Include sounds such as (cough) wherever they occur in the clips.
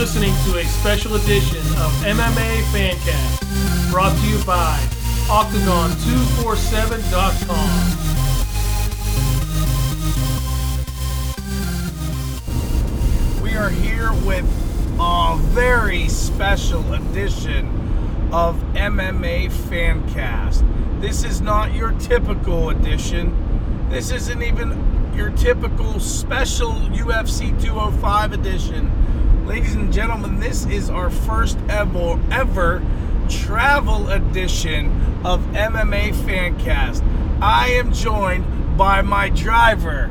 listening to a special edition of MMA Fancast, brought to you by Octagon247.com. We are here with a very special edition of MMA Fancast. This is not your typical edition. This isn't even your typical special UFC 205 edition. Ladies and gentlemen, this is our first ever ever travel edition of MMA Fancast. I am joined by my driver,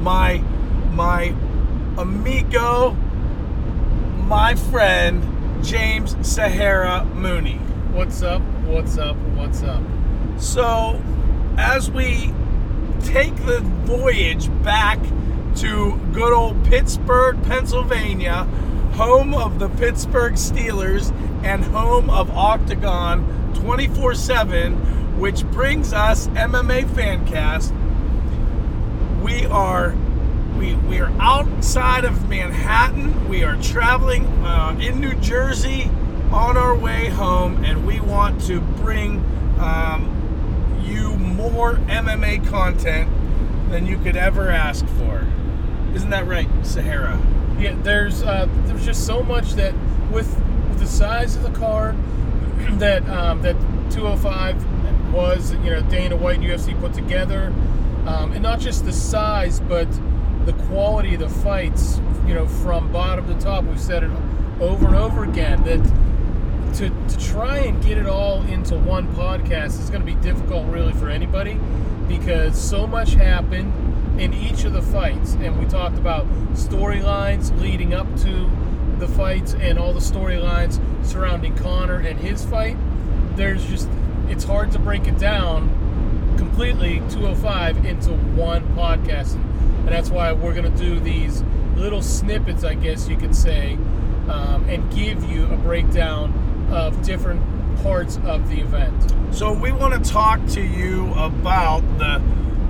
my my amigo, my friend James Sahara Mooney. What's up? What's up? What's up? So, as we take the voyage back to good old Pittsburgh, Pennsylvania, home of the Pittsburgh Steelers and home of Octagon 24 7, which brings us MMA Fancast. We are. We, we are outside of Manhattan. We are traveling uh, in New Jersey on our way home, and we want to bring um, you more MMA content than you could ever ask for. Isn't that right, Sahara? Yeah, there's uh, there's just so much that with, with the size of the card (clears throat) that um, that 205 was, you know, Dana White and UFC put together, um, and not just the size, but the quality of the fights, you know, from bottom to top. We've said it over and over again that to, to try and get it all into one podcast is going to be difficult, really, for anybody because so much happened in each of the fights. And we talked about storylines leading up to the fights and all the storylines surrounding Conor and his fight. There's just, it's hard to break it down completely 205 into one podcast. And that's why we're going to do these little snippets, I guess you could say, um, and give you a breakdown of different parts of the event. So we want to talk to you about the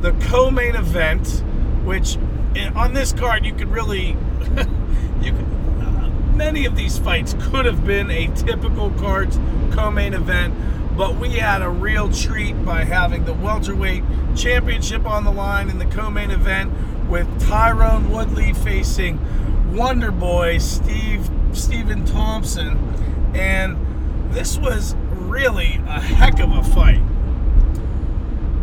the co-main event, which eh, on this card you could really (laughs) you could, uh, many of these fights could have been a typical cards co-main event, but we had a real treat by having the welterweight championship on the line in the co-main event with Tyron Woodley facing Wonder Boy Steve Stephen Thompson and this was really a heck of a fight.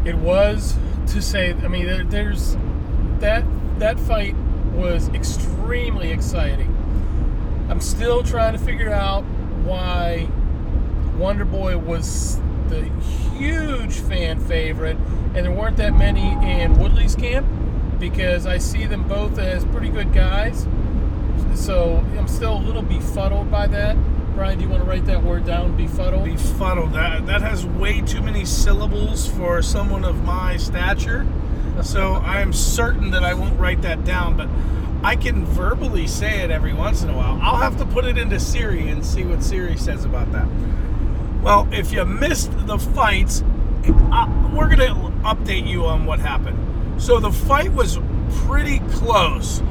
It was to say. I mean, there, there's that that fight was extremely exciting. I'm still trying to figure out why Wonder Boy was the huge fan favorite, and there weren't that many in Woodley's camp because I see them both as pretty good guys. So I'm still a little befuddled by that. Brian, do you want to write that word down? Befuddled. Befuddled. That that has way too many syllables for someone of my stature. So (laughs) I am certain that I won't write that down, but I can verbally say it every once in a while. I'll have to put it into Siri and see what Siri says about that. Well, if you missed the fights, uh, we're going to update you on what happened. So the fight was pretty close.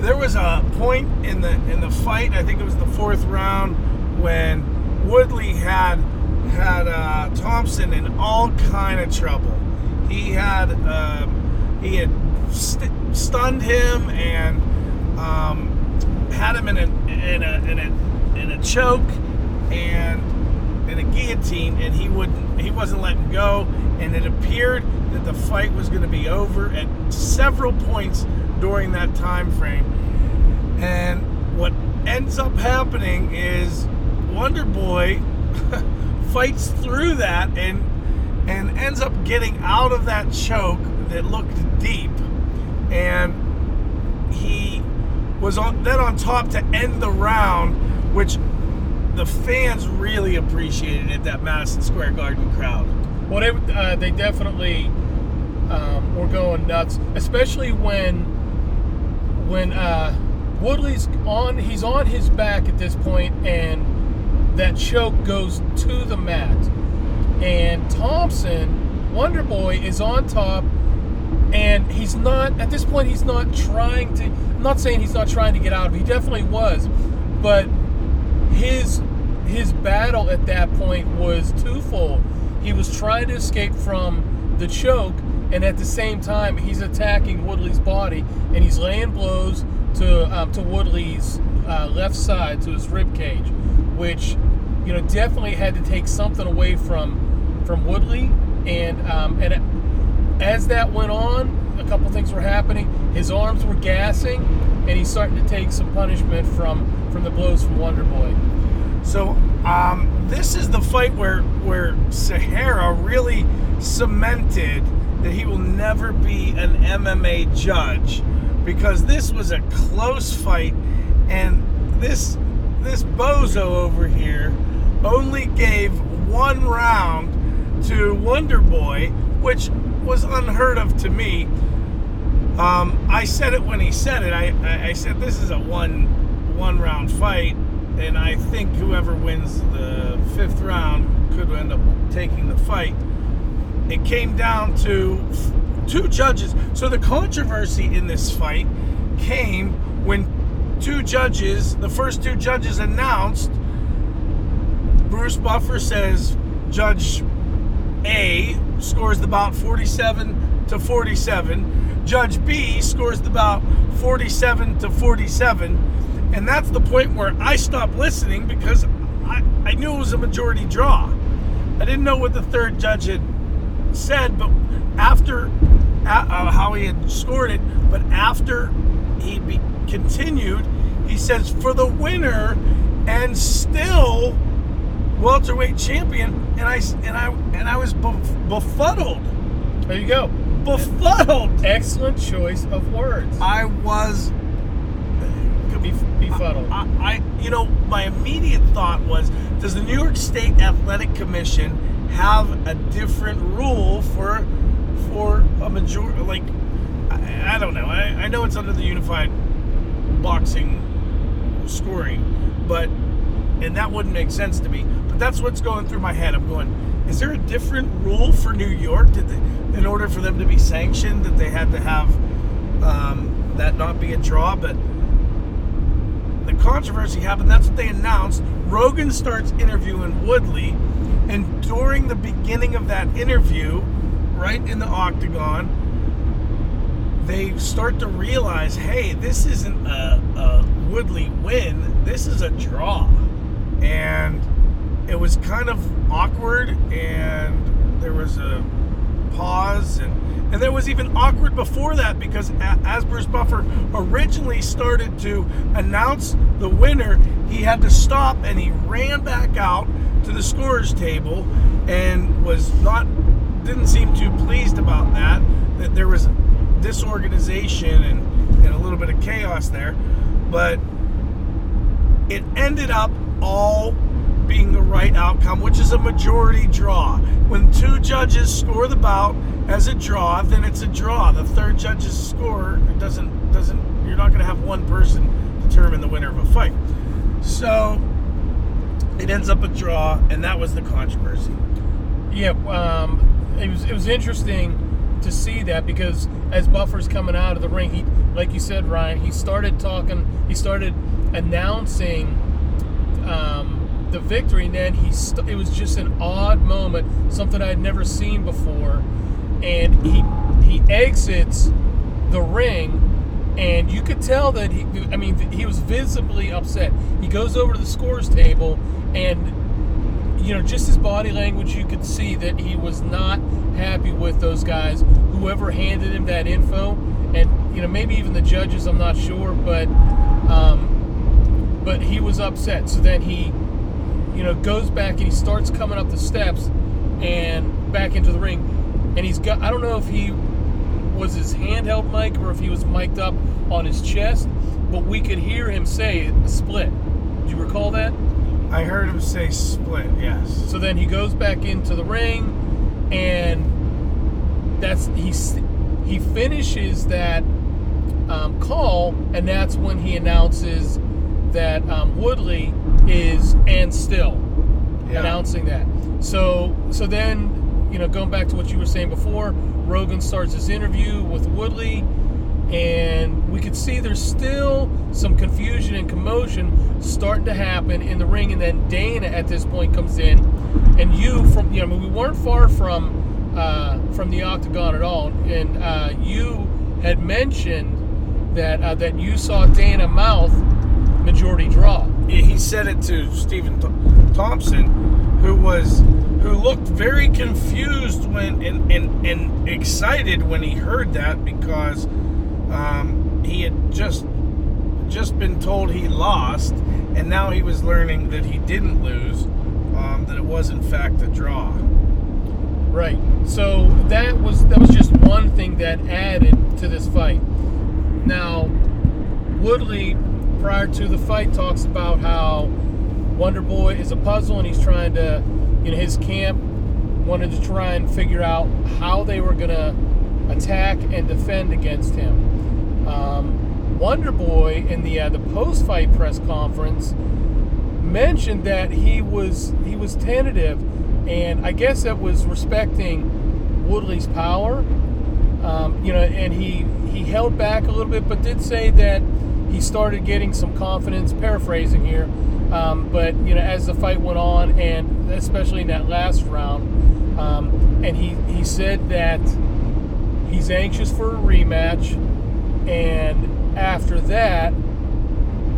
There was a point in the in the fight, I think it was the fourth round, when Woodley had had uh, Thompson in all kind of trouble. He had um, he had st- stunned him and um, had him in a in a in a in a choke and in a guillotine, and he wouldn't he wasn't letting go. And it appeared that the fight was going to be over at several points during that time frame. And what ends up happening is Wonder Boy (laughs) fights through that and and ends up getting out of that choke that looked deep, and he was on then on top to end the round, which the fans really appreciated at that Madison Square Garden crowd. Well, they, uh, they definitely um, were going nuts, especially when when uh, Woodley's on. He's on his back at this point, and that choke goes to the mat. And Thompson, Wonder Boy, is on top, and he's not, at this point, he's not trying to, I'm not saying he's not trying to get out of it. He definitely was. But his his battle at that point was twofold. He was trying to escape from the choke, and at the same time, he's attacking Woodley's body, and he's laying blows to um, to Woodley's uh, left side to his rib cage, which you know definitely had to take something away from from Woodley, and um, and as that went on, a couple things were happening. His arms were gassing, and he's starting to take some punishment from from the blows from Wonder Boy. So um, this is the fight where where Sahara really cemented that he will never be an MMA judge because this was a close fight and this this bozo over here only gave one round to Wonder Boy, which was unheard of to me. Um, I said it when he said it. I, I, said this is a one one round fight, and I think whoever wins the fifth round could end up taking the fight. It came down to two judges. So the controversy in this fight came when two judges, the first two judges announced. Bruce Buffer says Judge A scores the bout 47 to 47. Judge B scores the bout 47 to 47. And that's the point where I stopped listening because I, I knew it was a majority draw. I didn't know what the third judge had said, but after uh, how he had scored it, but after he be, continued, he says for the winner and still welterweight champion, and I and I and I was befuddled. There you go. Befuddled. Excellent choice of words. I was befuddled. I, I, you know, my immediate thought was, does the New York State Athletic Commission have a different rule for for a majority? Like, I, I don't know. I, I know it's under the Unified Boxing scoring, but and that wouldn't make sense to me. That's what's going through my head. I'm going, is there a different rule for New York? Did they, in order for them to be sanctioned, that they had to have um, that not be a draw? But the controversy happened. That's what they announced. Rogan starts interviewing Woodley, and during the beginning of that interview, right in the octagon, they start to realize, hey, this isn't a, a Woodley win. This is a draw, and it was kind of awkward, and there was a pause and and there was even awkward before that because as Bruce Buffer originally started to announce the winner, he had to stop and he ran back out to the scorers table and was not didn't seem too pleased about that that there was disorganization and, and a little bit of chaos there. But it ended up all being the right outcome which is a majority draw when two judges score the bout as a draw, then it's a draw. The third judge's score doesn't doesn't. You're not going to have one person determine the winner of a fight. So it ends up a draw, and that was the controversy. Yeah, um, it was it was interesting to see that because as Buffer's coming out of the ring, he, like you said, Ryan, he started talking, he started announcing um, the victory, and then he st- it was just an odd moment, something I had never seen before. And he he exits the ring and you could tell that he I mean he was visibly upset. He goes over to the scores table and you know just his body language you could see that he was not happy with those guys whoever handed him that info. And you know maybe even the judges I'm not sure but um, but he was upset. So then he you know goes back and he starts coming up the steps and back into the ring and he's got I don't know if he was his handheld mic or if he was mic'd up on his chest, but we could hear him say split. Do you recall that? I heard him say split, yes. So then he goes back into the ring and that's he he finishes that um, call and that's when he announces that um, Woodley is and still yeah. announcing that. So so then you know, going back to what you were saying before, Rogan starts his interview with Woodley, and we could see there's still some confusion and commotion starting to happen in the ring. And then Dana at this point comes in, and you from you know we weren't far from uh, from the octagon at all, and uh, you had mentioned that uh, that you saw Dana mouth majority draw. Said it to Stephen Thompson, who was who looked very confused when and, and, and excited when he heard that because um, he had just just been told he lost, and now he was learning that he didn't lose, um, that it was in fact a draw. Right. So that was that was just one thing that added to this fight. Now, Woodley, prior to the fight, talks about how Wonder Boy is a puzzle, and he's trying to, know, his camp wanted to try and figure out how they were gonna attack and defend against him. Um, Wonder Boy in the uh, the post fight press conference mentioned that he was he was tentative, and I guess that was respecting Woodley's power. Um, you know, and he he held back a little bit, but did say that he started getting some confidence. Paraphrasing here, um, but you know, as the fight went on, and especially in that last round, um, and he he said that he's anxious for a rematch, and after that,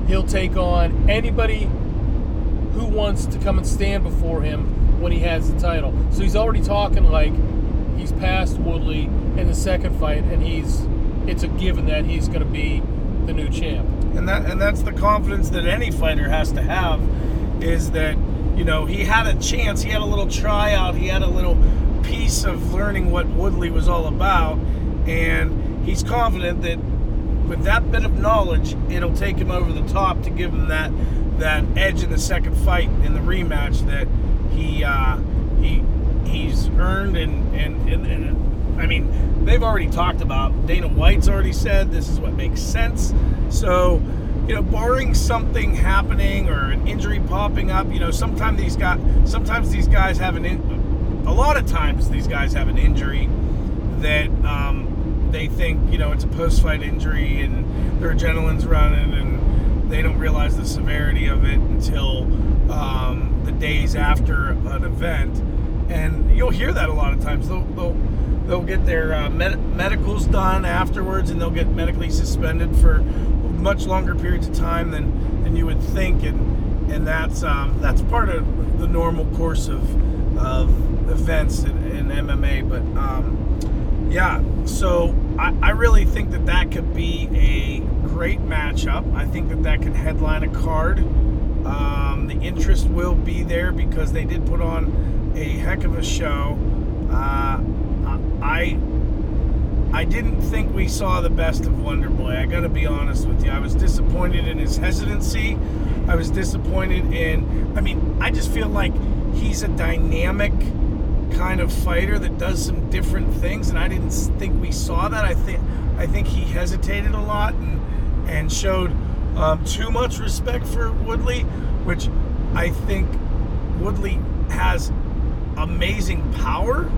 he'll take on anybody who wants to come and stand before him when he has the title. So he's already talking like he's past Woodley in the second fight, and he's it's a given that he's going to be the new champ. And that and that's the confidence that any fighter has to have is that you know he had a chance, he had a little tryout, he had a little piece of learning what Woodley was all about, and he's confident that with that bit of knowledge, it'll take him over the top to give him that that edge in the second fight in the rematch that he uh, he he's earned and, and and, and I mean they've already talked about Dana White's already said this is what makes sense. So you know, barring something happening or an injury popping up, you know, sometimes these guys, sometimes these guys have an, in, a lot of times these guys have an injury that um, they think, you know, it's a post-fight injury and their adrenaline's running and they don't realize the severity of it until um, the days after an event. And you'll hear that a lot of times. They'll, they'll, they'll get their uh, med- medicals done afterwards and they'll get medically suspended for much longer periods of time than, than you would think. And, and that's, um, that's part of the normal course of, of events in, in MMA. But um, yeah, so I, I really think that that could be a great matchup. I think that that could headline a card. Um, the interest will be there because they did put on a heck of a show. Uh, I I didn't think we saw the best of Wonder Boy. I got to be honest with you. I was disappointed in his hesitancy. I was disappointed in. I mean, I just feel like he's a dynamic kind of fighter that does some different things, and I didn't think we saw that. I think I think he hesitated a lot and and showed um, too much respect for Woodley, which I think Woodley has amazing power,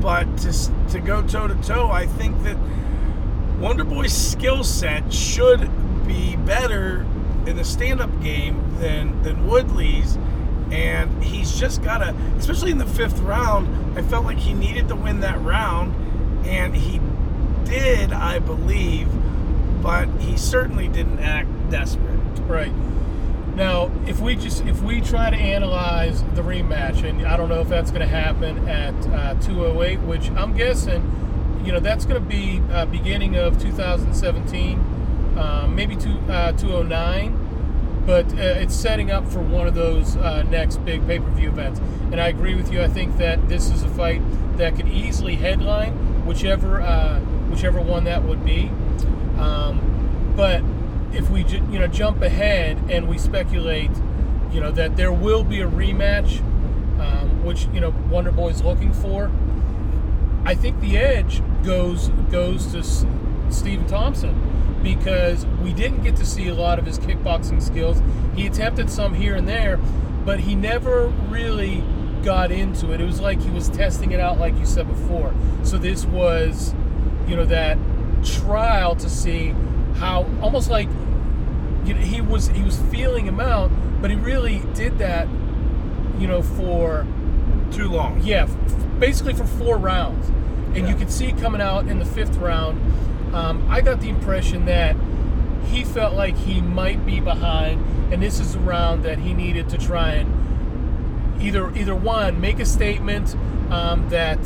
but to to go toe to toe, I think that Wonder Boy's skill set should be better in the stand-up game than than Woodley's, and he's just got to, especially in the fifth round. I felt like he needed to win that round, and he did, I believe, but he certainly didn't act desperate. Right. Now, if we just if we try to analyze the rematch, and I don't know if that's going to happen at uh, 208, which I'm guessing, you know, that's going to be uh, beginning of 2017, um, maybe two, uh, 209, but uh, it's setting up for one of those uh, next big pay-per-view events. And I agree with you. I think that this is a fight that could easily headline whichever uh, whichever one that would be. Um, but if we ju- you know jump ahead and we speculate, you know that there will be a rematch, um, which you know Wonder Boy's looking for. I think the edge goes goes to S- Stephen Thompson because we didn't get to see a lot of his kickboxing skills. He attempted some here and there, but he never really got into it. It was like he was testing it out, like you said before. So this was, you know, that trial to see how almost like you know, he was he was feeling him out, but he really did that, you know, for Too long. yeah, f- basically for four rounds, and Yeah. you could see coming out in the fifth round. Um, I got the impression that he felt like he might be behind, and this is a round that he needed to try and either either one make a statement um, that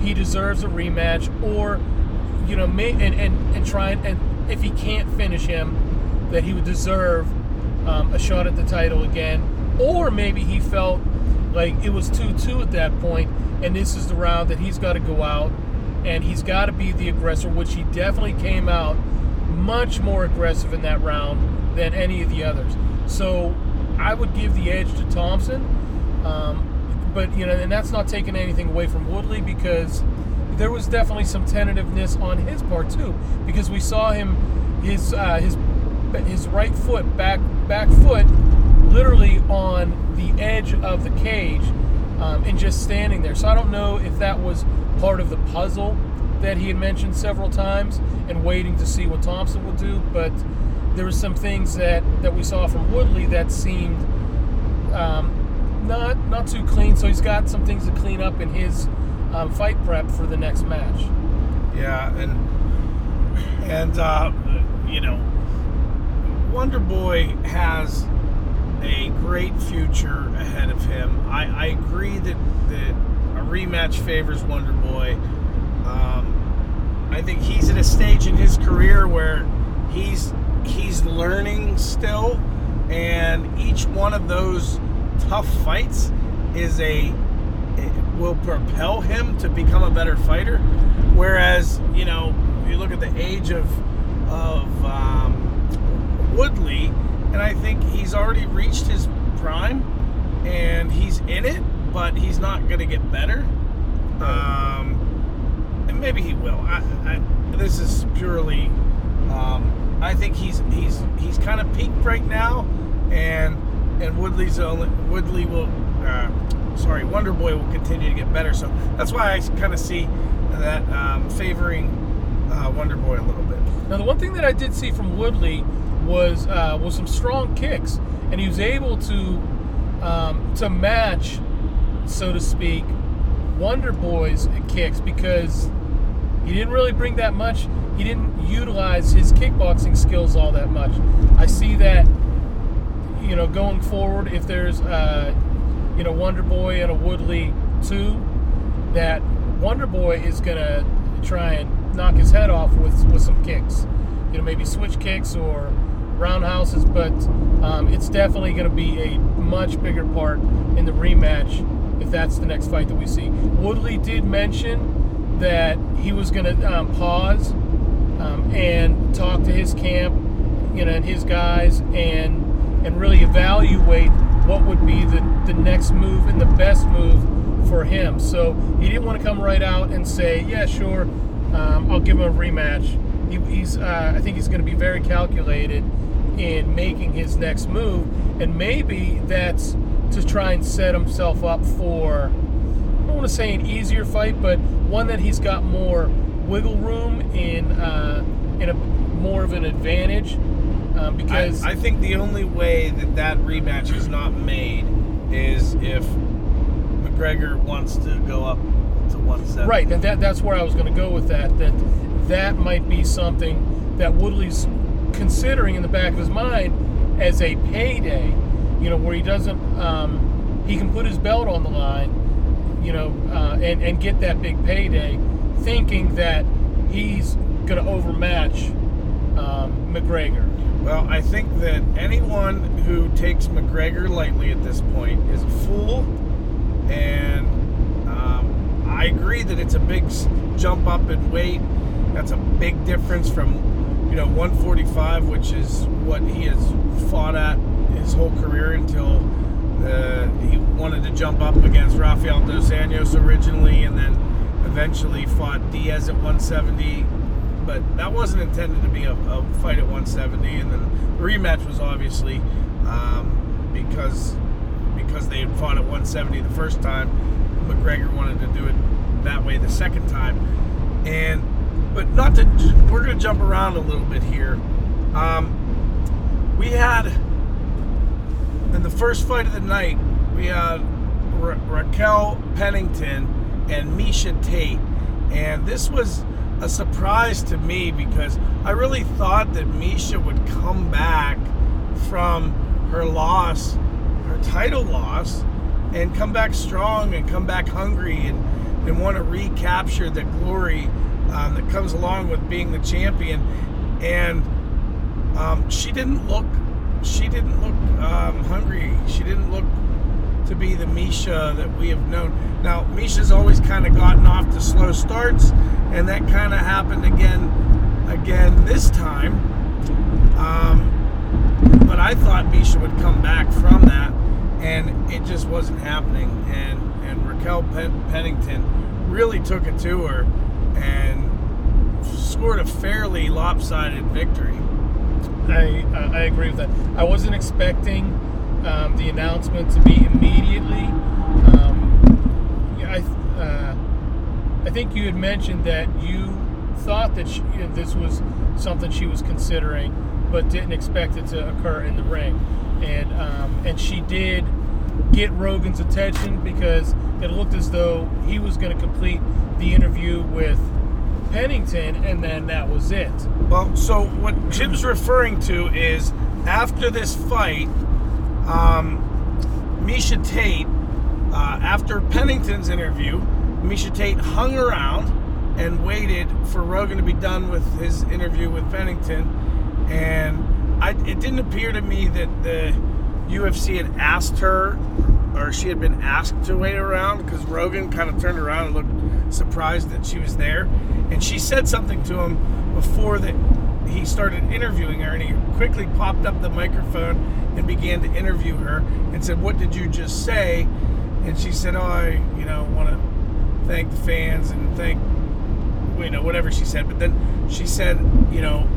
he deserves a rematch, or you know, may, and, and and try and, and if he can't finish him, that he would deserve um, a shot at the title again, or maybe he felt like it was two two at that point, and this is the round that he's got to go out and he's got to be the aggressor, which he definitely came out much more aggressive in that round than any of the others. So I would give the edge to Thompson. Um, but you know, and that's not taking anything away from Woodley because there was definitely some tentativeness on his part too, because we saw him his uh, his his right foot back back foot literally on the edge of the cage um, and just standing there. So I don't know if that was part of the puzzle that he had mentioned several times and waiting to see what Thompson would do, but there were some things that that we saw from Woodley that seemed um, not not too clean. So he's got some things to clean up in his um, fight prep for the next match. Yeah, and and uh, you know, Wonder Boy has a great future ahead of him. I, I agree that that a rematch favors Wonder Boy. Um, I think he's at a stage in his career where he's he's learning still, and each one of those tough fights is a will propel him to become a better fighter. Whereas, you know, you look at the age of of um, Woodley, and I think he's already reached his prime, and he's in it, but he's not going to get better. Um, and maybe he will. I, I, this is purely. Um, I think he's he's he's kind of peaked right now, and and Woodley's only Woodley will. Uh, sorry, Wonder Boy will continue to get better. So that's why I kind of see that um, favoring uh, Wonder Boy a little bit. Now, the one thing that I did see from Woodley was uh, was some strong kicks, and he was able to um, to match, so to speak, Wonder Boy's kicks because he didn't really bring that much. He didn't utilize his kickboxing skills all that much. I see that, you know, going forward, if there's, uh, you know, Wonder Boy and a Woodley two, that Wonder Boy is gonna try and knock his head off with with some kicks. You know, maybe switch kicks or roundhouses, but um, it's definitely going to be a much bigger part in the rematch if that's the next fight that we see. Woodley did mention that he was going to um, pause um, and talk to his camp, you know, and his guys, and and really evaluate what would be the, the next move and the best move for him. So he didn't want to come right out and say, yeah, sure, um, I'll give him a rematch. He, he's, uh, I think he's going to be very calculated in making his next move, and maybe that's to try and set himself up for, I don't want to say an easier fight, but one that he's got more wiggle room in, uh, in a more of an advantage. Um, because I, I think the only way that that rematch is not made is if McGregor wants to go up to 170. Right, and that that's where I was going to go with that. That that might be something that Woodley's considering in the back of his mind as a payday. You know, where he doesn't, um, he can put his belt on the line, you know, uh, and and get that big payday, thinking that he's going to overmatch um, McGregor. Well, I think that anyone who takes McGregor lightly at this point is a fool, and um, I agree that it's a big jump up in weight. That's a big difference from, you know, 145, which is what he has fought at his whole career until uh, he wanted to jump up against Rafael dos Anjos originally, and then eventually fought Diaz at 170 but that wasn't intended to be a, a fight at 170. And then the rematch was obviously um, because because they had fought at 170 the first time. McGregor wanted to do it that way the second time, and but not to. We're gonna jump around a little bit here. Um, we had in the first fight of the night, we had Ra- Raquel Pennington and Miesha Tate, and this was a surprise to me because I really thought that Miesha would come back from her loss, her title loss, and come back strong and come back hungry and, and want to recapture the glory um, that comes along with being the champion. And um, she didn't look, she didn't look um, hungry. She didn't look to be the Miesha that we have known. Now, Miesha's always kind of gotten off to slow starts, and that kind of happened again, again this time. Um, but I thought Miesha would come back from that, and it just wasn't happening. And and Raquel Pen- Pennington really took it to her and scored a fairly lopsided victory. I uh, I agree with that. I wasn't expecting um, the announcement to be immediately. Um, I uh, I think you had mentioned that you thought that she, this was something she was considering, but didn't expect it to occur in the ring, and um, and she did get Rogan's attention because it looked as though he was going to complete the interview with Pennington, and then that was it. Well, so what Jim's referring to is after this fight, um, Miesha Tate, uh, after Pennington's interview, Miesha Tate hung around and waited for Rogan to be done with his interview with Pennington. And I, it didn't appear to me that the UFC had asked her or she had been asked to wait around because Rogan kind of turned around and looked surprised that she was there. And she said something to him before that he started interviewing her, and he quickly popped up the microphone and began to interview her and said, "What did you just say?" And she said, "Oh, I, you know, want to thank the fans and thank, you know, whatever she said." But then she said, you know,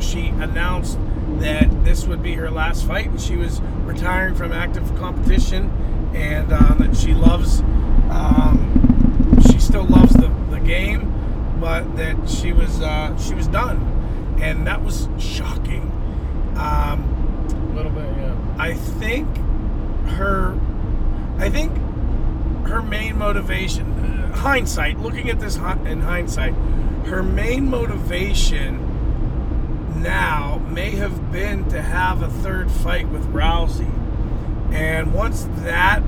she announced that this would be her last fight and she was retiring from active competition and uh, that she loves um, she still loves the, the game but that she was uh, she was done and that was shocking um, A little bit, yeah. I think her I think her main motivation uh, hindsight looking at this in hindsight her main motivation now may have been to have a third fight with Rousey and once that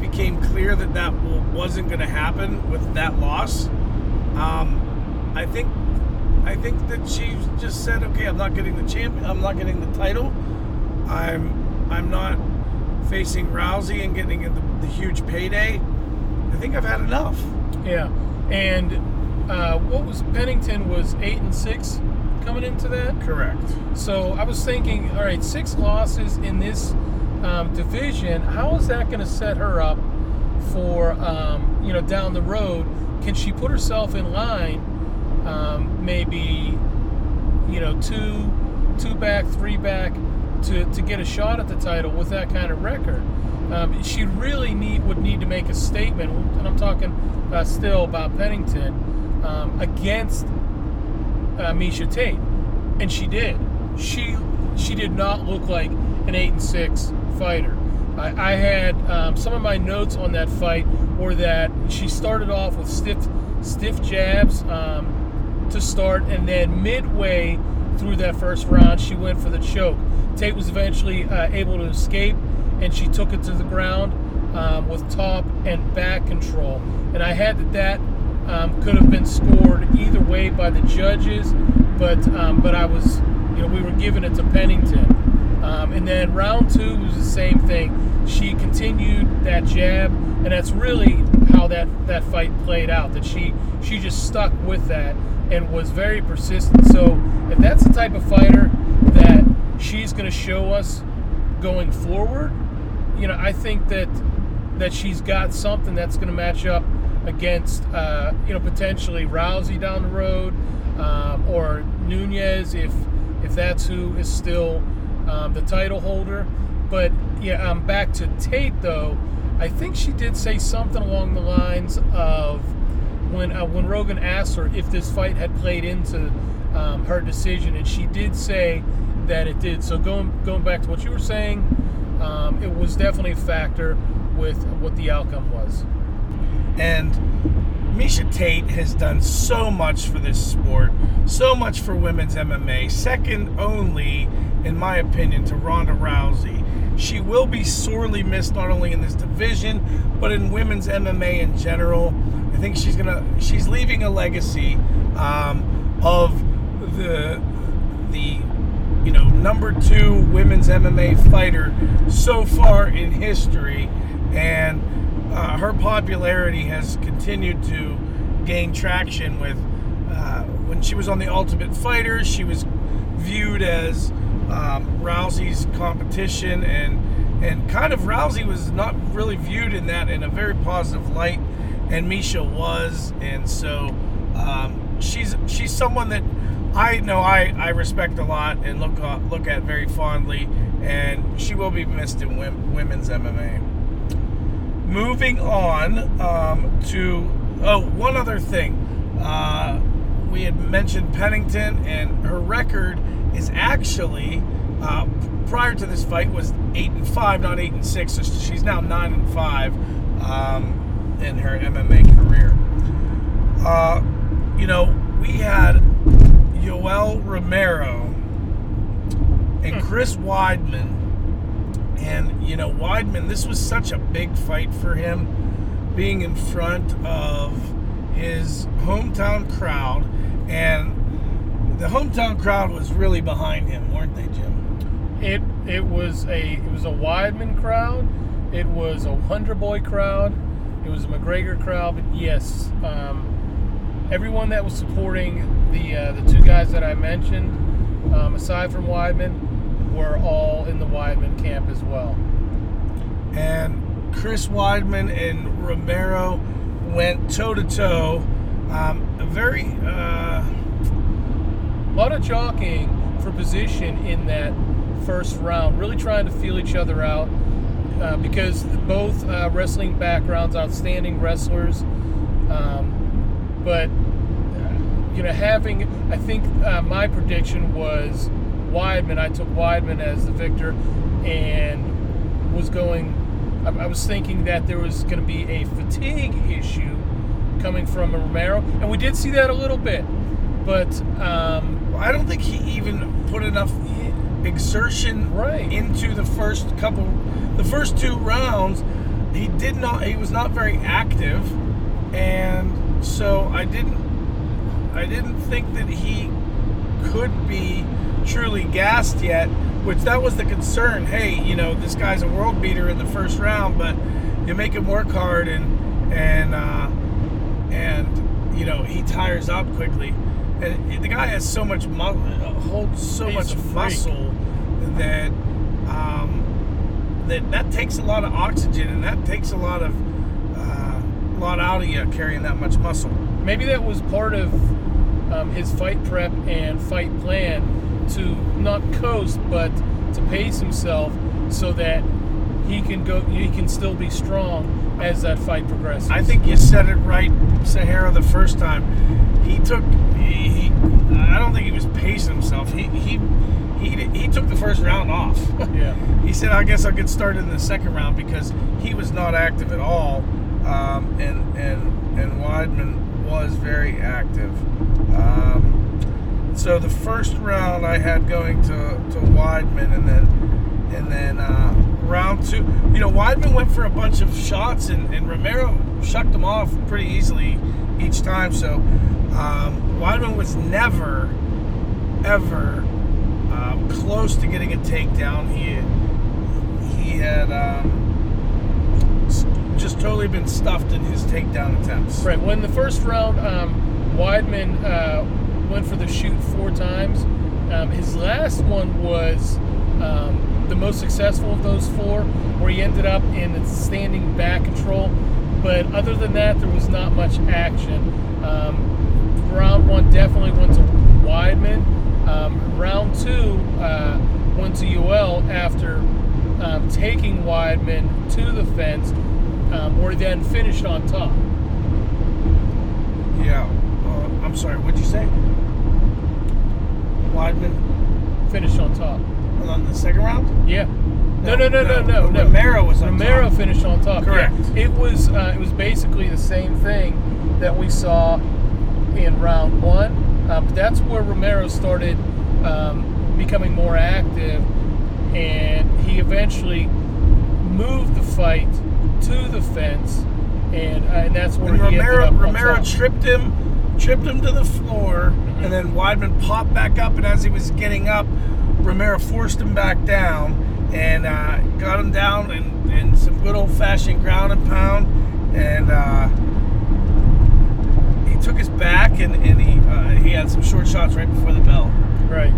became clear that that wasn't going to happen with that loss um, I think I think that she just said okay I'm not getting the champion I'm not getting the title I'm I'm not facing Rousey and getting the, the huge payday. I think I've had enough. Yeah, and uh, what was Pennington was eight and six coming into that. Correct. So I was thinking, all right, six losses in this um, division. How is that going to set her up for um, you know down the road? Can she put herself in line? Um, maybe you know two two back, three back to, to get a shot at the title with that kind of record. Um, she really need would need to make a statement, and I'm talking uh, still about Pennington um, against uh, Miesha Tate, and she did. She she did not look like an eight and six fighter. I, I had um, some of my notes on that fight were that she started off with stiff stiff jabs um, to start, and then midway through that first round, she went for the choke. Tate was eventually uh, able to escape, and she took it to the ground um, with top and back control. And I had that that um, could have been scored either way by the judges, but um, but I was, you know, we were giving it to Pennington. Um, and then round two was the same thing. She continued that jab, and that's really how that, that fight played out. That she she just stuck with that and was very persistent. So if that's the type of fighter that she's going to show us going forward, you know, I think that that she's got something that's going to match up against, uh, you know, potentially Rousey down the road um, or Nunes if if that's who is still um, the title holder. But yeah, I'm um, back to Tate though. I think she did say something along the lines of, when uh, when Rogan asked her if this fight had played into um, her decision, and she did say that it did. So going going back to what you were saying, um, it was definitely a factor with what the outcome was. And Miesha Tate has done so much for this sport, so much for women's MMA, second only, in my opinion, to Ronda Rousey. She will be sorely missed not only in this division, but in women's MMA in general. I think she's gonna she's leaving a legacy um, of the the you know number two women's MMA fighter so far in history, and uh, her popularity has continued to gain traction with uh, when she was on the Ultimate Fighter, she was viewed as um, Rousey's competition, and and kind of Rousey was not really viewed in that in a very positive light, and Miesha was, and so um, she's she's someone that I know I, I respect a lot and look uh, look at very fondly, and she will be missed in women's MMA. Moving on um, to oh one other thing, uh, we had mentioned Pennington, and her record is actually uh, prior to this fight was eight and five, not eight and six. So she's now nine and five um, in her MMA career. Uh, you know, we had Yoel Romero and hmm. Chris Weidman. And, you know, Weidman, this was such a big fight for him being in front of his hometown crowd. And the hometown crowd was really behind him, weren't they, Jim? It it was a it was a Weidman crowd. It was a Wonder Boy crowd. It was a McGregor crowd. But yes, um, everyone that was supporting the uh, the two guys that I mentioned, um, aside from Weidman, were all in the Weidman camp as well. And Chris Weidman and Romero went toe to toe. A very uh, a lot of jockeying for position in that first round, really trying to feel each other out uh, because both uh, wrestling backgrounds, outstanding wrestlers. Um, but, uh, you know, having, I think uh, my prediction was Weidman. I took Weidman as the victor and was going, I, I was thinking that there was going to be a fatigue issue coming from Romero, and we did see that a little bit. But um, I don't think he even put enough exertion right. into the first couple, the first two rounds. He did not. He was not very active, and so I didn't. I didn't think that he could be truly gassed yet. Which that was the concern. Hey, you know, this guy's a world beater in the first round, but you make him work hard, and and uh, and you know he tires up quickly. And the guy has so much muscle, holds so He's much muscle that um, that that takes a lot of oxygen and that takes a lot of uh, lot out of you carrying that much muscle. Maybe that was part of um, his fight prep and fight plan to not coast, but to pace himself so that he can go. He can still be strong as that fight progresses. I think you said it right, Sahara, the first time. He took he, I don't think he was pacing himself. He he he he took the first round off. (laughs) (laughs) Yeah. he said, "I guess I'll get started in the second round because he was not active at all." Um, and and and Weidman was very active. Um, so the first round I had going to to Weidman, and then and then uh, round two, you know, Weidman went for a bunch of shots, and, and Romero shucked them off pretty easily each time. So um, Weidman was never, ever uh, close to getting a takedown. He he had um, just totally been stuffed in his takedown attempts. Right. When the first round, um, Weidman uh, went for the shoot four times. Um, his last one was um, the most successful of those four, where he ended up in standing back control. But other than that, there was not much action. Um, round one definitely went to Weidman. Um, round two uh, went to Yoel after um, taking Weidman to the fence, um, where he then finished on top. Yeah. Uh, I'm sorry. What'd you say? Weidman Finished on top. on the second round? Yeah. No, no, no, no, no, no. Romero was on top. Romero top. finished on top. Correct. Yeah. It was uh, it was basically the same thing that we saw in round one, uh, but that's where Romero started um, becoming more active, and he eventually moved the fight to the fence, and uh, and that's where And he Romero ended up on Romero tripped him, tripped him to the floor. And then Weidman popped back up. And as he was getting up, Romero forced him back down and uh, got him down in, in some good old fashioned ground and pound. And uh, he took his back, and, and he uh, he had some short shots right before the bell. right.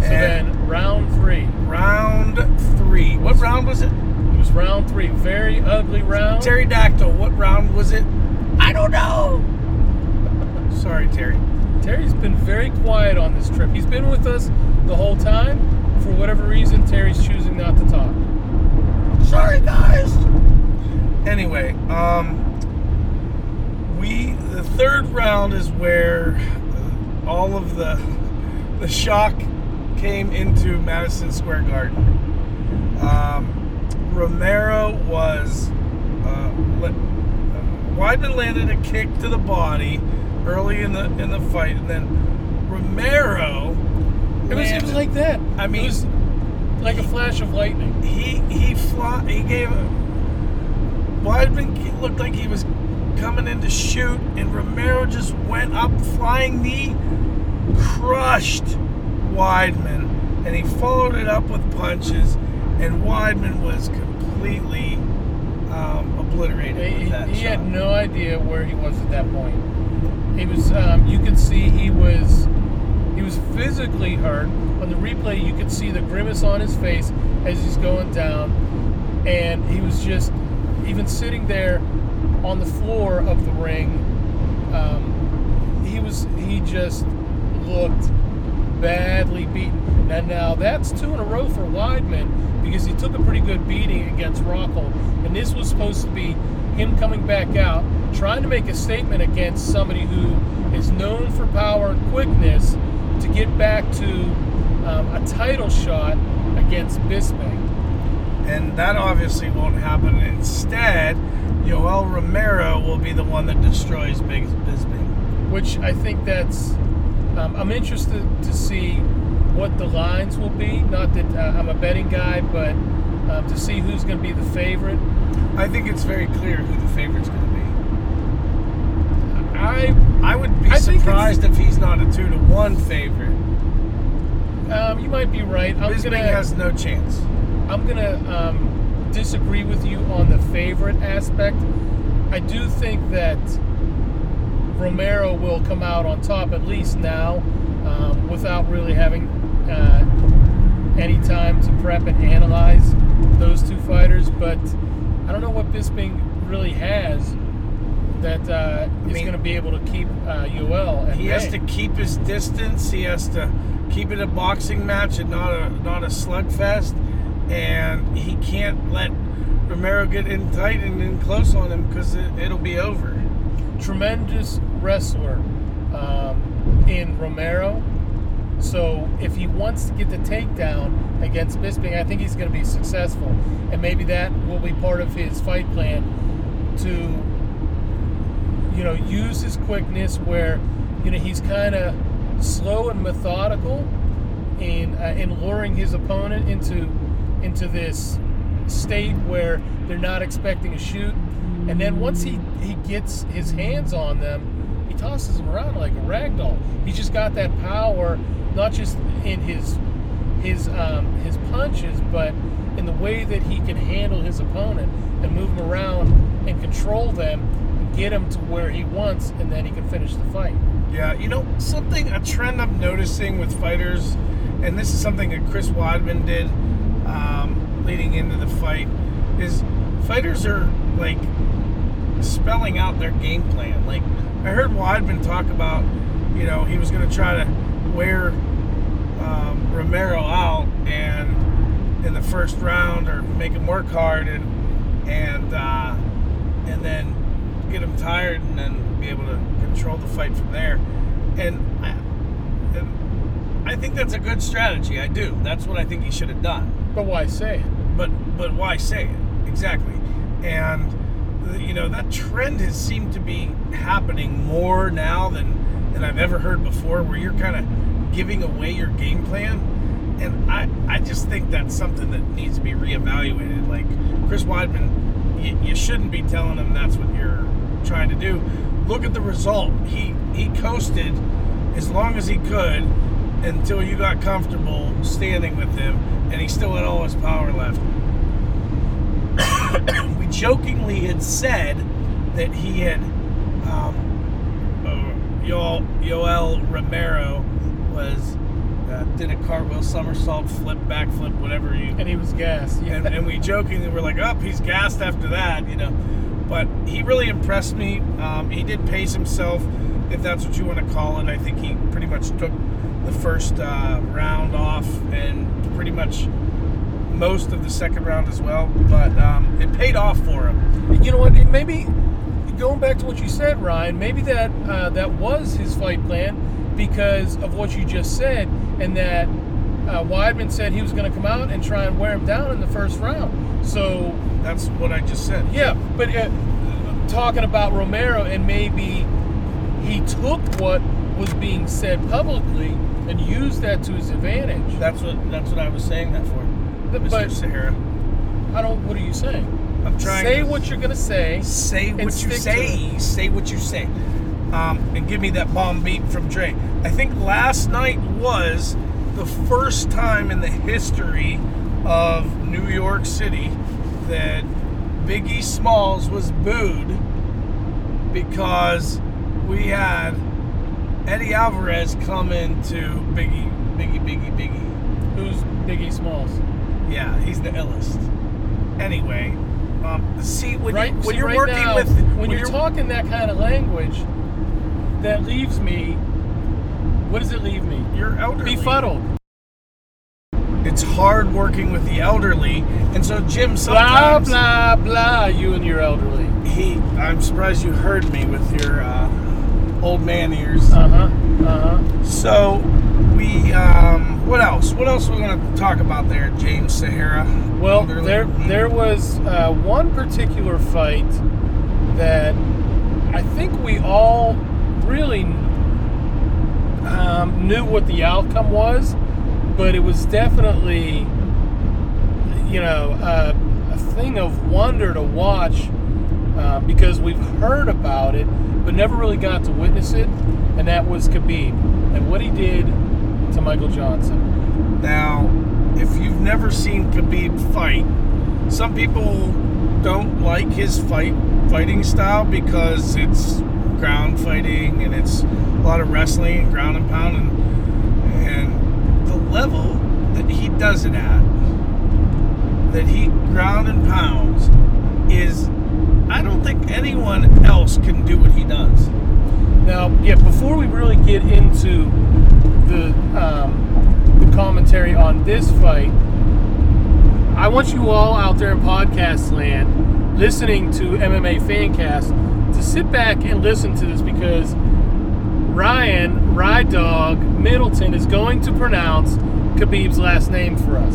So And- then round three. Round three. What round was it? It was round three. Very ugly round. Pterodactyl. What round was it? I don't know. (laughs) Sorry, Terry. Terry's been very quiet on this trip. He's been with us the whole time. For whatever reason, Terry's choosing not to talk. Sorry, guys. Anyway, um, we the third round is where all of the the shock came into Madison Square Garden. Um, Romero was uh, let, uh, landed a kick to the body early in the in the fight, and then Romero. It was, it was like that. I mean- it was like a flash of lightning. he he fly, he gave Weidman looked like he was coming in to shoot, and Romero just went up flying knee, crushed Weidman, and he followed it up with punches, and Weidman was completely um, obliterated He, he had no idea where he was at that point. He was. Um, you could see he was. He was physically hurt. On the replay, you could see the grimace on his face as he's going down, and he was just even sitting there on the floor of the ring. Um, he was. He just looked badly beaten. And now that's two in a row for Weidman because he took a pretty good beating against Rockhold, and this was supposed to be him coming back out, trying to make a statement against somebody who is known for power and quickness to get back to um, a title shot against Bisping. and that obviously won't happen. Instead, Yoel Romero will be the one that destroys Big Bisping. which I think that's. Um, I'm interested to see what the lines will be. Not that uh, I'm a betting guy, but um, to see who's going to be the favorite. I think it's very clear who the favorite's going to be. I I would be I think surprised if he's not a two to one favorite. um, you might be right. I'm Bisping gonna has no chance. I'm gonna um, disagree with you on the favorite aspect. I do think that Romero will come out on top at least now, um, without really having uh, any time to prep and analyze those two fighters. But I don't know what Bisping really has that uh, is mean- going to be able to keep uh, at He has to keep his distance. He has to keep it a boxing match and not a not a slugfest. And he can't let Romero get in tight and in close on him because it, it'll be over. tremendous wrestler um, in Romero. So if he wants to get the takedown against Bisping, I think he's going to be successful, and maybe that will be part of his fight plan to, you know, use his quickness where, you know, he's kind of slow and methodical in uh, in luring his opponent into into this state where they're not expecting a shoot, and then once he he gets his hands on them, he tosses him around like a rag doll. He's just got that power, not just in his his um, his punches, but in the way that he can handle his opponent and move them around and control them, and get him to where he wants, and then he can finish the fight. Yeah, you know something a trend I'm noticing with fighters, and this is something that Chris Weidman did um, leading into the fight, is fighters are like spelling out their game plan. Like I heard Weidman talk about, you know, he was going to try to wear um, Romero out and in the first round or make him work hard and and uh, and then get him tired and then be able to control the fight from there. And I, and I think that's a good strategy. I do. That's what I think he should have done. But why say it? But but why say it exactly? And you know that trend has seemed to be happening more now than than I've ever heard before, where you're kind of giving away your game plan. And I, I just think that's something that needs to be reevaluated. Like Chris Weidman, you, you shouldn't be telling him that's what you're trying to do. Look at the result. He he coasted as long as he could until you got comfortable standing with him, and he still had all his power left. Jokingly had said that he had um, Yoel, Yoel Romero was uh, did a cartwheel, somersault, flip, backflip, whatever you. And he was gassed. Yeah. And, and we jokingly were like, "Up, oh, he's gassed after that," you know. But he really impressed me. Um, he did pace himself, if that's what you want to call it. I think he pretty much took the first uh, round off and pretty much most of the second round as well. But um, it paid off for him. You know what? Maybe going back to what you said, Ryan. Maybe that uh, that was his fight plan because of what you just said, and that uh, Weidman said he was going to come out and try and wear him down in the first round. So that's what I just said. Yeah, but uh, talking about Romero and maybe he took what was being said publicly and used that to his advantage. That's what that's what I was saying that for, but, Mr. Sahara. I don't. What are you saying? I'm trying. Say what you're gonna say. Say what you say. Say what you say. Um, and give me that bomb beat from Dre. I think last night was the first time in the history of New York City that Biggie Smalls was booed because we had Eddie Alvarez come into Biggie, Biggie, Biggie, Biggie. Who's Biggie Smalls? Yeah, he's the illest. Anyway, um, see when, right, you, when see, you're right working now, with when, when you're, you're talking that kind of language, that leaves me. What does it leave me? You're elderly. Befuddled. It's hard working with the elderly, and so Jim Blah sometimes blah blah. You and your elderly. he. I'm surprised you heard me with your uh, old man ears. Uh huh. Uh huh. So we. Um, what else? What else we going to talk about there, James Sahara? Well, Elderly? there there was uh, one particular fight that I think we all really um, knew what the outcome was, but it was definitely, you know, uh, a thing of wonder to watch uh, because we've heard about it, but never really got to witness it, and that was Khabib and what he did to Michael Johnson. Now, if you've never seen Khabib fight, some people don't like his fight fighting style because it's ground fighting and it's a lot of wrestling and ground and pound and, and the level that he does it at that he ground and pounds is I don't think anyone else can do what he does. Now, yeah, before we really get into the um, the commentary on this fight, I want you all out there in podcast land listening to MMA Fancast to sit back and listen to this because Ryan Ride Dog Middleton is going to pronounce Khabib's last name for us.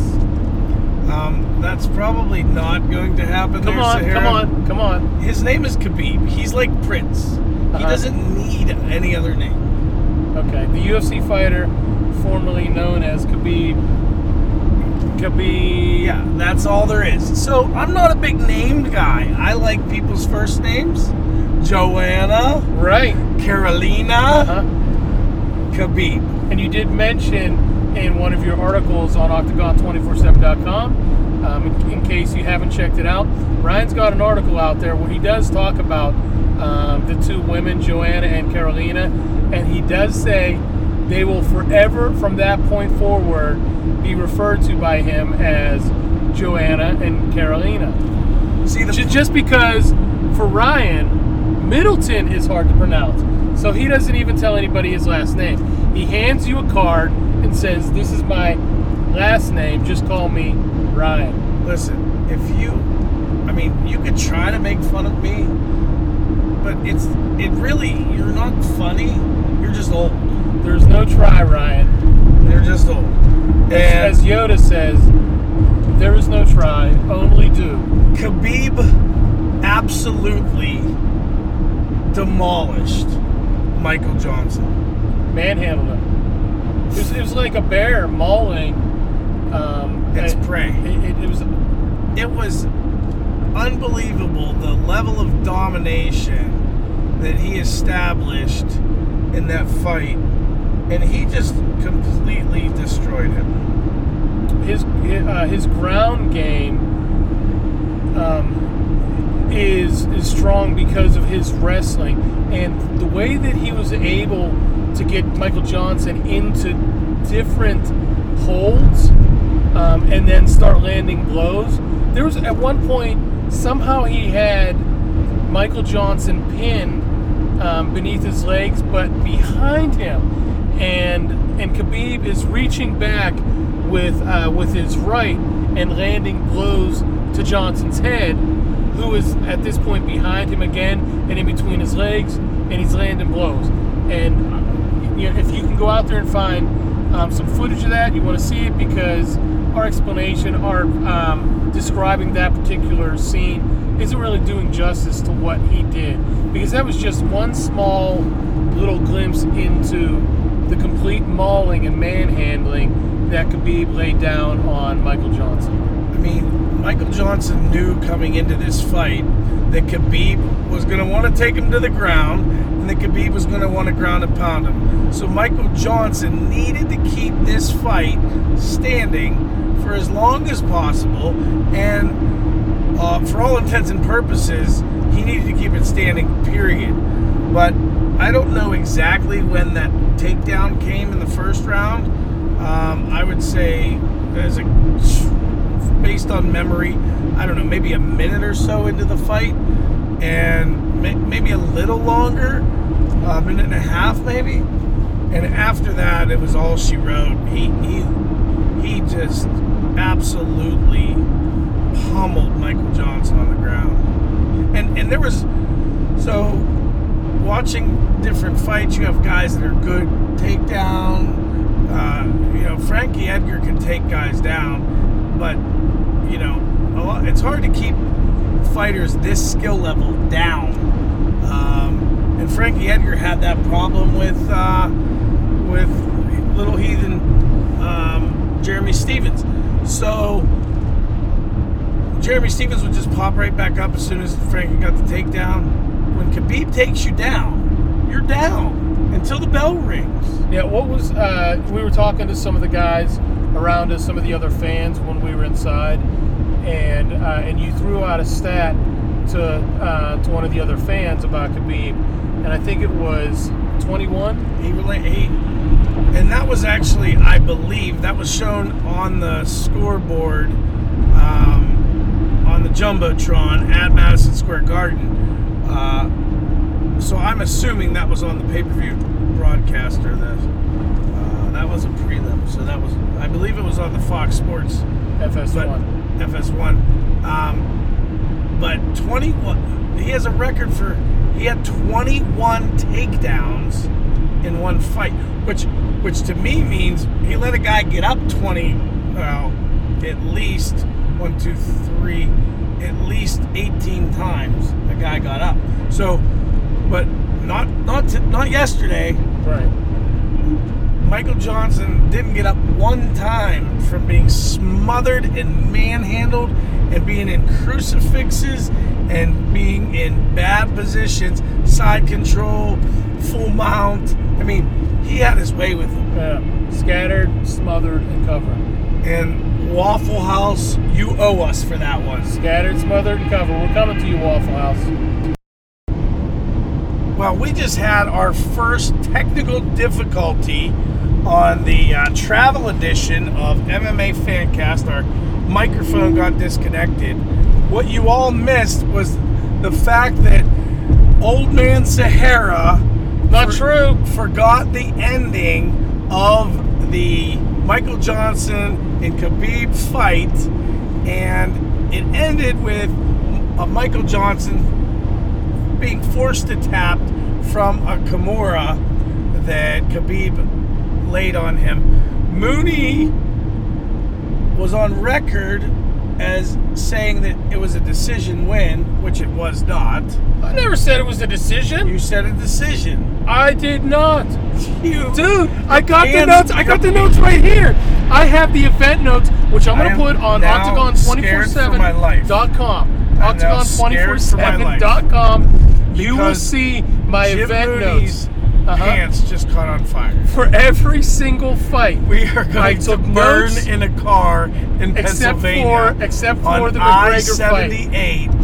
Um, that's probably not going to happen. Come there, on, Sahara. come on, come on. His name is Khabib. He's like Prince. He Uh-huh. doesn't need any other name. Okay, the UFC fighter formerly known as Khabib. Khabib. Yeah, that's all there is. So I'm not a big named guy. I like people's first names. Joanna, Right. Carolina, Uh-huh. Khabib. And you did mention in one of your articles on Octagon247.com, um, in, in case you haven't checked it out, Ryan's got an article out there where he does talk about um, the two women, Joanna and Carolina, and he does say they will forever, from that point forward, be referred to by him as Joanna and Carolina. See the Just because for Ryan, Middleton is hard to pronounce. So he doesn't even tell anybody his last name. He hands you a card and says, This is my last name. Just call me Ryan. listen. If you, I mean, you could try to make fun of me, but it's it really you're not funny. You're just old. There's no try, Ryan. You're just old. And As Yoda says, there is no try, only do. Khabib absolutely demolished Michael Johnson. Manhandled him. It was, it was like a bear mauling. Um, Its it- prey. It, it, it was It was unbelievable the level of domination that he established in that fight, and he just completely destroyed him. his uh, his ground game um, is is strong because of his wrestling and the way that he was able to get Michael Johnson into different holds um, and then start landing blows. There was at one point somehow he had Michael Johnson pinned um, beneath his legs, but behind him, and and Khabib is reaching back with uh, with his right and landing blows to Johnson's head, who is at this point behind him again and in between his legs, and he's landing blows. And you know, if you can go out there and find um, some footage of that, you want to see it because our explanation, our um, describing that particular scene, isn't really doing justice to what he did because that was just one small little glimpse into the complete mauling and manhandling that Khabib laid down on Michael Johnson. I mean, Michael Johnson knew coming into this fight that Khabib was going to want to take him to the ground and that Khabib was going to want to ground and pound him. So Michael Johnson needed to keep this fight standing for as long as possible and uh, for all intents and purposes, he needed to keep it standing, period. But I don't know exactly when that takedown came in the first round. Um, I would say, as a based on memory, I don't know, maybe a minute or so into the fight, and may, maybe a little longer, a minute and a half maybe. And after that, it was all she wrote. He he he just absolutely pummeled Michael Johnson on the ground. And and there was so watching different fights, you have guys that are good takedown. Uh, you know, Frankie Edgar can take guys down, but you know, lot, it's hard to keep fighters this skill level down. Um, and Frankie Edgar had that problem with uh, with little heathen um, Jeremy Stephens. So Jeremy Stephens would just pop right back up as soon as Frankie got the takedown. When Khabib takes you down, you're down until the bell rings. Yeah, what was uh, we were talking to some of the guys around us, some of the other fans when we were inside, and uh, and you threw out a stat to uh, to one of the other fans about Khabib, and I think it was 21. He he, and that was actually, I believe, that was shown on the scoreboard um, on the jumbotron at Madison Square Garden. Uh, so I'm assuming that was on the pay-per-view broadcaster. That uh, that was a prelim. So that was, I believe, it was on the Fox Sports FS1. FS1. Um, but 21, he has a record for, he had 21 takedowns in one fight, which, which to me means he let a guy get up 20, well, at least one, two, three, at least 18 times a guy got up. So, but not, not, to, not yesterday. Right. Michael Johnson didn't get up one time from being smothered and manhandled and being in crucifixes and being in bad positions, side control, full mount. I mean, he had his way with him. Yeah. Scattered, smothered, and covered. And Waffle House, you owe us for that one. Scattered, smothered, and covered. We're coming to you, Waffle House. Well, we just had our first technical difficulty on the uh, travel edition of MMA Fancast. Our microphone got disconnected. What you all missed was the fact that Old Man Sahara Not true. forgot the ending of the Michael Johnson and Khabib fight, and it ended with uh, Michael Johnson being forced to tap from a Kimura that Khabib laid on him. Mooney was on record as saying that it was a decision win, which it was not. I never said it was a decision. You said a decision. I did not. You, Dude, I got the notes. I got the notes right here. I have the event notes, which I'm I going to am put on now scared for my life. octagon247.com. I'm now scared for my life. Octagon247.com. You will Because see my Jim event Mooney's notes. Uh-huh. pants just caught on fire. For every single fight. We are I going to took burn notes, in a car in except Pennsylvania. for except for on the McGregor fight. I-78.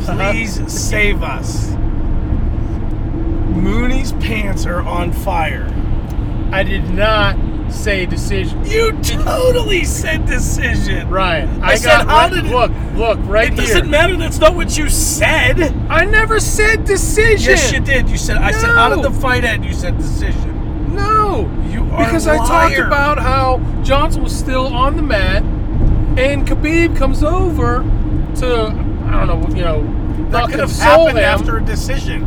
Please save us. Mooney's pants are on fire. I did not say decision. You totally said decision. Ryan, I I, said, got how right- did look, look right It here. It doesn't matter. That's not what you said. I never said decision. Yes, you did. You said. I said, how did the fight end? You said decision. No, You are because I talked about how Johnson was still on the mat, and Khabib comes over to I don't know, you know, That could have happened him. after a decision.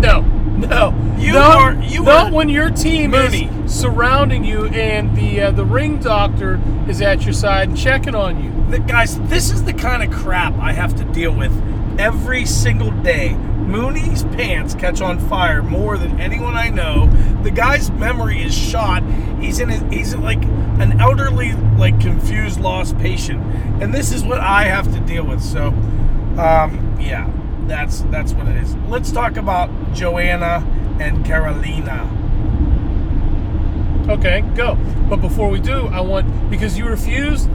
No, no, You not, are- you not were when your team Mooney. is surrounding you and the uh, the ring doctor is at your side and checking on you. The, guys, this is the kind of crap I have to deal with every single day. Mooney's pants catch on fire more than anyone I know. The guy's memory is shot. He's in his, he's like an elderly, like confused, lost patient, and this is what I have to deal with. So, um, yeah, that's that's what it is. Let's talk about Joanna and Carolina. Okay, go. But before we do, I want because you refused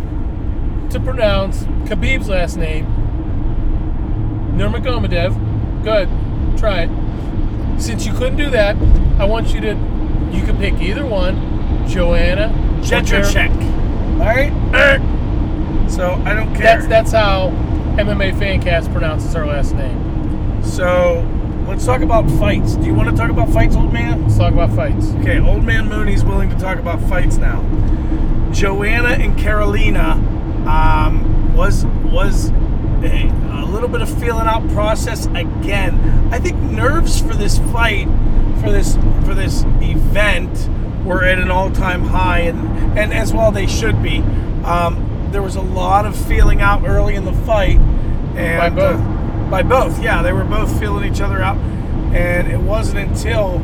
to pronounce Khabib's last name, Nurmagomedov. Go ahead, try it. Since you couldn't do that, I want you to. You can pick either one, Joanna. Jetracek. All right. (clears throat) So I don't care. That's that's how MMA Fancast pronounces our last name. So let's talk about fights. Do you want to talk about fights, old man? Let's talk about fights. Okay, old man Mooney's willing to talk about fights now. Joanna and Carolina um, was was a, little bit of feeling out process again. I think nerves for this fight, for this for this event, were at an all time high, and and as well they should be. Um, there was a lot of feeling out early in the fight, and By both. uh, by both, yeah, they were both feeling each other out, and it wasn't until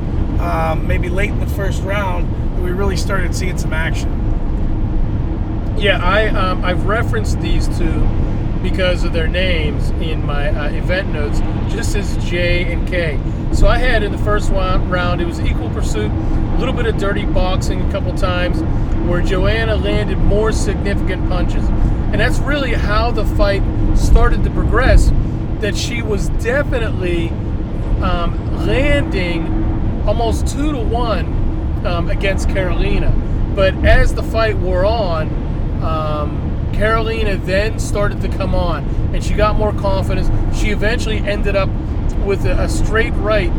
um, maybe late in the first round that we really started seeing some action. Yeah, I um, I've referenced these two because of their names in my uh, event notes, just as J and K. So I had in the first round, it was equal pursuit, a little bit of dirty boxing a couple times, where Joanna landed more significant punches, and that's really how the fight started to progress. That she was definitely um, landing almost two to one um, against Carolina. But as the fight wore on, um, Carolina then started to come on, and she got more confidence. She eventually ended up with a, straight right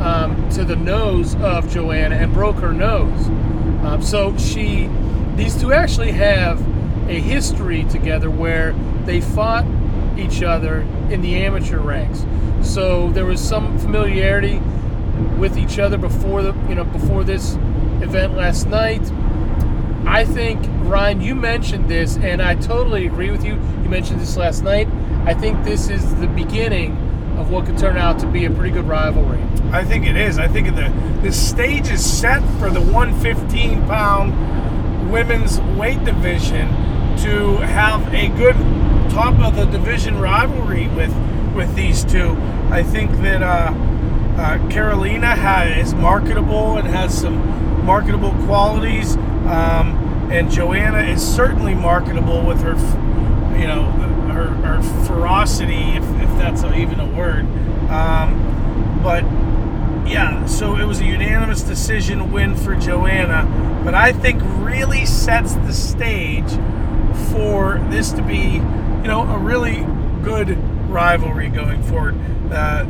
um, to the nose of Joanna and broke her nose. Um, so she, these two actually have a history together where they fought each other in the amateur ranks. So there was some familiarity with each other before the you know before this event last night. I think Ryan, you mentioned this, and I totally agree with you. You mentioned this last night. I think this is the beginning of what could turn out to be a pretty good rivalry. I think it is. I think the the stage is set for the 115 pound women's weight division to have a good top of the division rivalry with with these two. I think that uh, uh, Carolina has, is marketable and has some marketable qualities, um, and Joanna is certainly marketable with her, you know, her, her ferocity, if, if that's even a word. Um, but yeah, so it was a unanimous decision win for Joanna, but I think really sets the stage for this to be, you know, a really good rivalry going forward. Uh,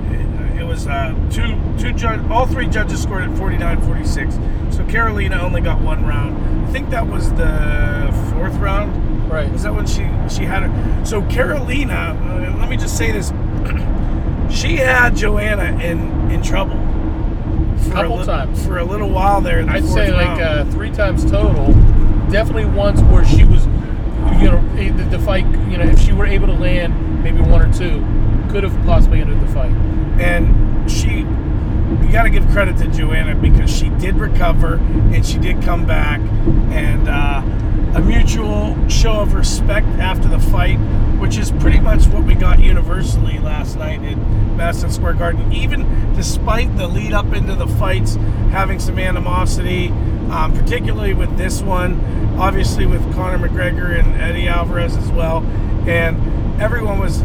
it, was uh, two two judge, all three judges scored at 49-46. So Carolina only got one round. I think that was the fourth round. Right. Was that when she she had her? So Carolina, uh, let me just say this: (clears throat) she had Joanna in in trouble. For Couple a li- times. for a little while there. The I'd say like uh, three times total. Definitely once where she was, you know, eh, the, the fight. You know, if she were able to land maybe one or two, could have possibly ended the fight. and she you got to give credit to Joanna because she did recover and she did come back. And uh, a mutual show of respect after the fight which is pretty much what we got universally last night at Madison Square Garden. Even despite the lead up into the fights having some animosity um, particularly with this one obviously with Conor McGregor and Eddie Alvarez as well. And everyone was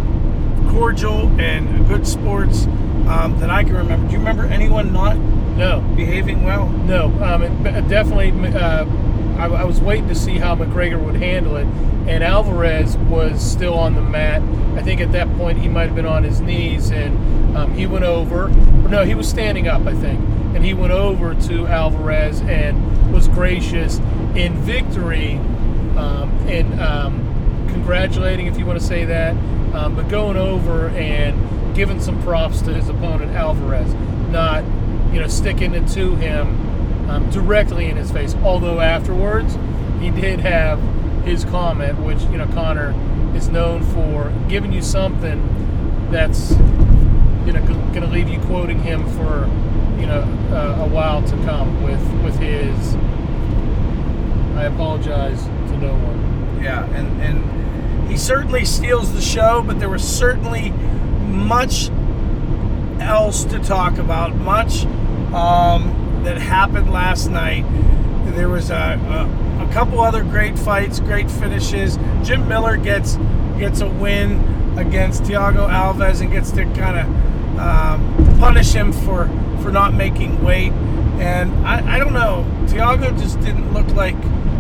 cordial and good sports um, that I can remember. Do you remember anyone not No, behaving well? no. Um, it, definitely. Uh, I, I was waiting to see how McGregor would handle it, and Alvarez was still on the mat. I think at that point he might have been on his knees, and um, he went over. No, he was standing up, I think, and he went over to Alvarez and was gracious in victory, um, and um, congratulating, if you want to say that, um, but going over and giving some props to his opponent Alvarez, not you know sticking it to him um, directly in his face. Although afterwards, he did have his comment, which you know Conor is known for giving you something that's you know going to leave you quoting him for you know uh, a while to come with with his. I apologize to no one. Yeah, and and he certainly steals the show, but there was certainly much else to talk about, much um, that happened last night. There was a, a, a couple other great fights, great finishes. Jim Miller gets gets a win against Thiago Alves and gets to kind of um, punish him for for not making weight. And I, I don't know, Thiago just didn't look like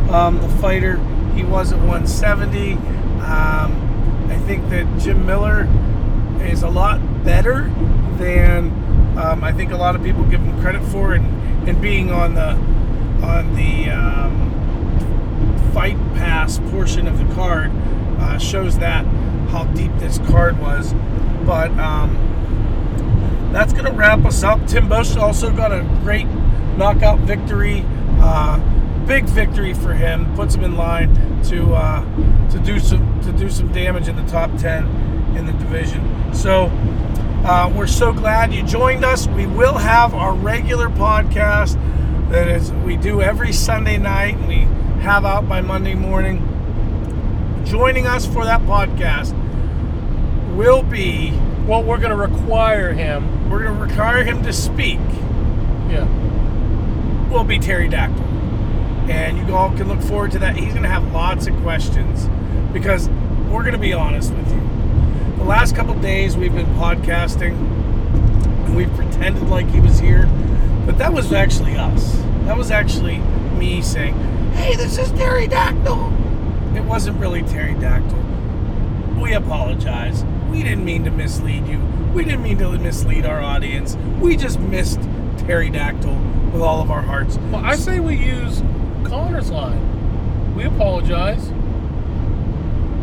um, the fighter he was at 170. Um, I think that Jim Miller is a lot better than um, I think a lot of people give him credit for, and, and being on the on the um, fight pass portion of the card uh, shows that how deep this card was. But um, that's going to wrap us up. Tim Boetsch also got a great knockout victory. Uh, big victory for him. Puts him in line to uh, to do some to do some damage in the top ten in the division. So uh, we're so glad you joined us. We will have our regular podcast that is we do every Sunday night and we have out by Monday morning. Joining us for that podcast will be Well, we're going to require him. we're going to require him to speak. Yeah. Will be Terry Dactyl, and you all can look forward to that. He's going to have lots of questions because we're going to be honest with you. The last couple days we've been podcasting and we've pretended like he was here, but that was actually us. That was actually me saying, "Hey, this is Terry Dactyl." It wasn't really Terry Dactyl. We apologize. We didn't mean to mislead you. We didn't mean to mislead our audience. We just missed Terry Dactyl with all of our hearts. Well, I say we use Conor's line. We apologize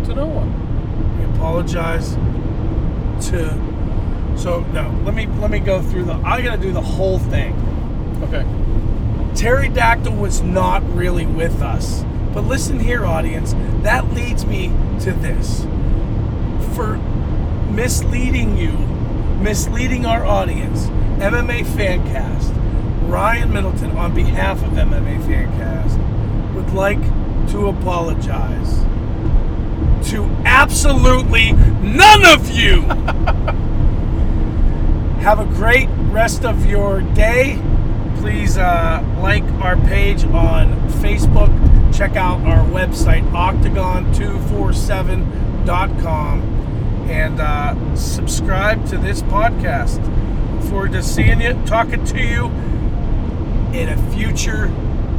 to no one. We apologize to. So no, let me let me go through the. I gotta do the whole thing. Okay. Terry Dactyl was not really with us. But listen here, audience, that leads me to this. For misleading you, misleading our audience, MMA Fancast, Ryan Middleton, on behalf of MMA Fancast, would like to apologize to absolutely none of you. (laughs) Have a great rest of your day please uh, like our page on Facebook. Check out our website, octagon247.com, and uh, subscribe to this podcast. Look forward to seeing you, talking to you in a future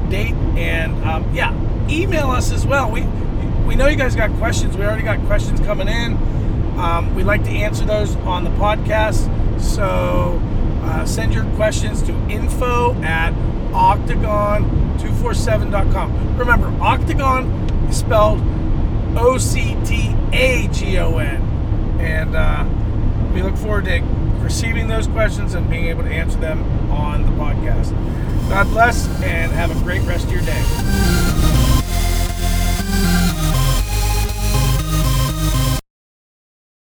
date. And um, yeah, email us as well. We we know you guys got questions. We already got questions coming in. Um, we'd like to answer those on the podcast. So uh, send your questions to info at octagon247.com. Remember, octagon is spelled O C T A G O N. And uh, we look forward to receiving those questions and being able to answer them on the podcast. God bless and have a great rest of your day.